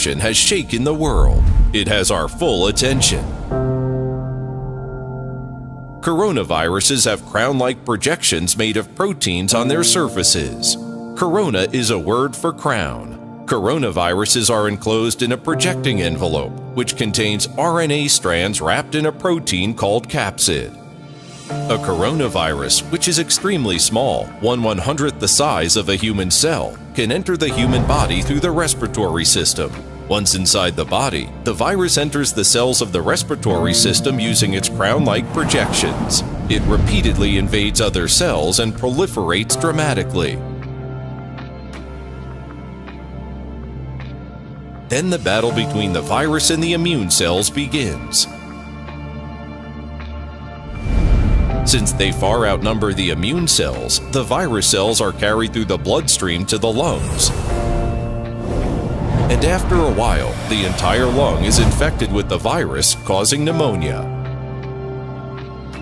has shaken the world. It has our full attention. Coronaviruses have crown-like projections made of proteins on their surfaces. Corona is a word for crown. Coronaviruses are enclosed in a projecting envelope, which contains RNA strands wrapped in a protein called capsid. A coronavirus, which is extremely small, one one hundredth the size of a human cell, can enter the human body through the respiratory system. Once inside the body, the virus enters the cells of the respiratory system using its crown-like projections. It repeatedly invades other cells and proliferates dramatically. Then the battle between the virus and the immune cells begins. Since they far outnumber the immune cells, the virus cells are carried through the bloodstream to the lungs. And after a while, the entire lung is infected with the virus, causing pneumonia.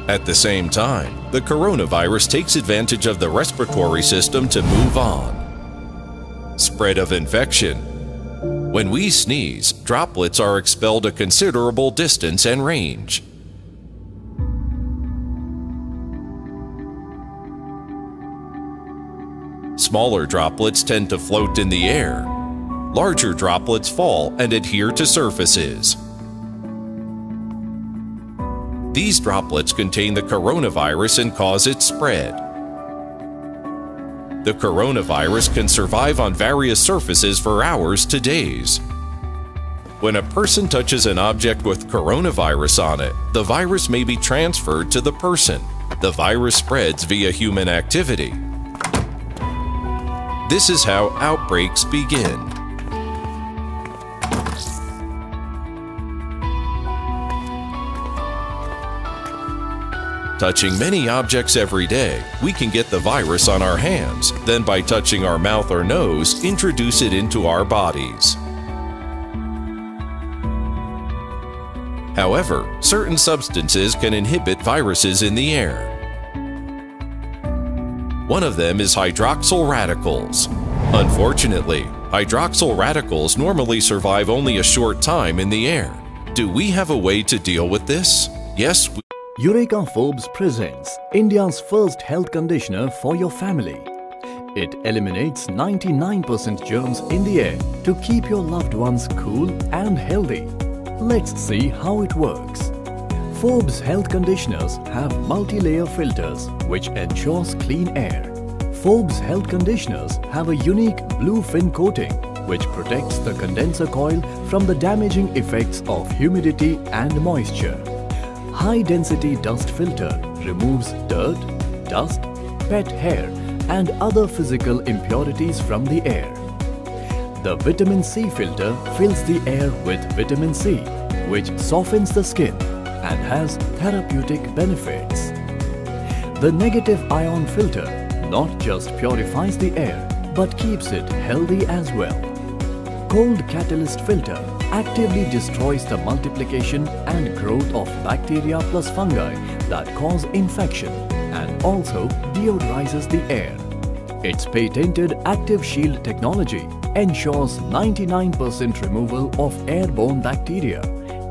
At the same time, the coronavirus takes advantage of the respiratory system to move on. Spread of infection. When we sneeze, droplets are expelled a considerable distance and range. Smaller droplets tend to float in the air. Larger droplets fall and adhere to surfaces. These droplets contain the coronavirus and cause its spread. The coronavirus can survive on various surfaces for hours to days. When a person touches an object with coronavirus on it, the virus may be transferred to the person. The virus spreads via human activity. This is how outbreaks begin. Touching many objects every day, we can get the virus on our hands, then by touching our mouth or nose, introduce it into our bodies. However, certain substances can inhibit viruses in the air. One of them is hydroxyl radicals. Unfortunately, hydroxyl radicals normally survive only a short time in the air. Do we have a way to deal with this? Yes, we Eureka Forbes presents India's first health conditioner for your family. It eliminates 99% germs in the air to keep your loved ones cool and healthy. Let's see how it works. Forbes health conditioners have multi-layer filters which ensures clean air. Forbes health conditioners have a unique blue fin coating which protects the condenser coil from the damaging effects of humidity and moisture. High density dust filter removes dirt, dust, pet hair and other physical impurities from the air. The vitamin C filter fills the air with vitamin C which softens the skin and has therapeutic benefits. The negative ion filter not just purifies the air but keeps it healthy as well. Cold catalyst filter actively destroys the multiplication and growth of bacteria plus fungi that cause infection and also deodorizes the air. Its patented Active Shield technology ensures 99% removal of airborne bacteria,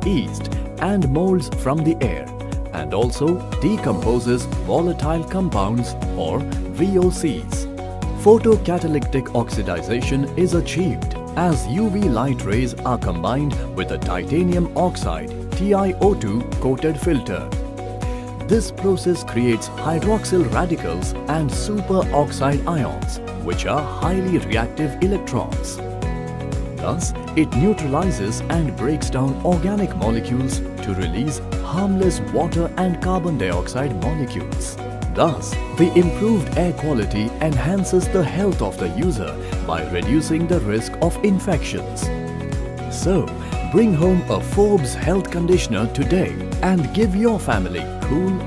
yeast and molds from the air and also decomposes volatile compounds or VOCs. Photocatalytic oxidization is achieved as UV light rays are combined with a titanium oxide TiO2 coated filter. This process creates hydroxyl radicals and superoxide ions, which are highly reactive electrons. Thus, it neutralizes and breaks down organic molecules to release harmless water and carbon dioxide molecules. Thus, the improved air quality enhances the health of the user by reducing the risk of infections. So, bring home a Forbes health conditioner today and give your family cool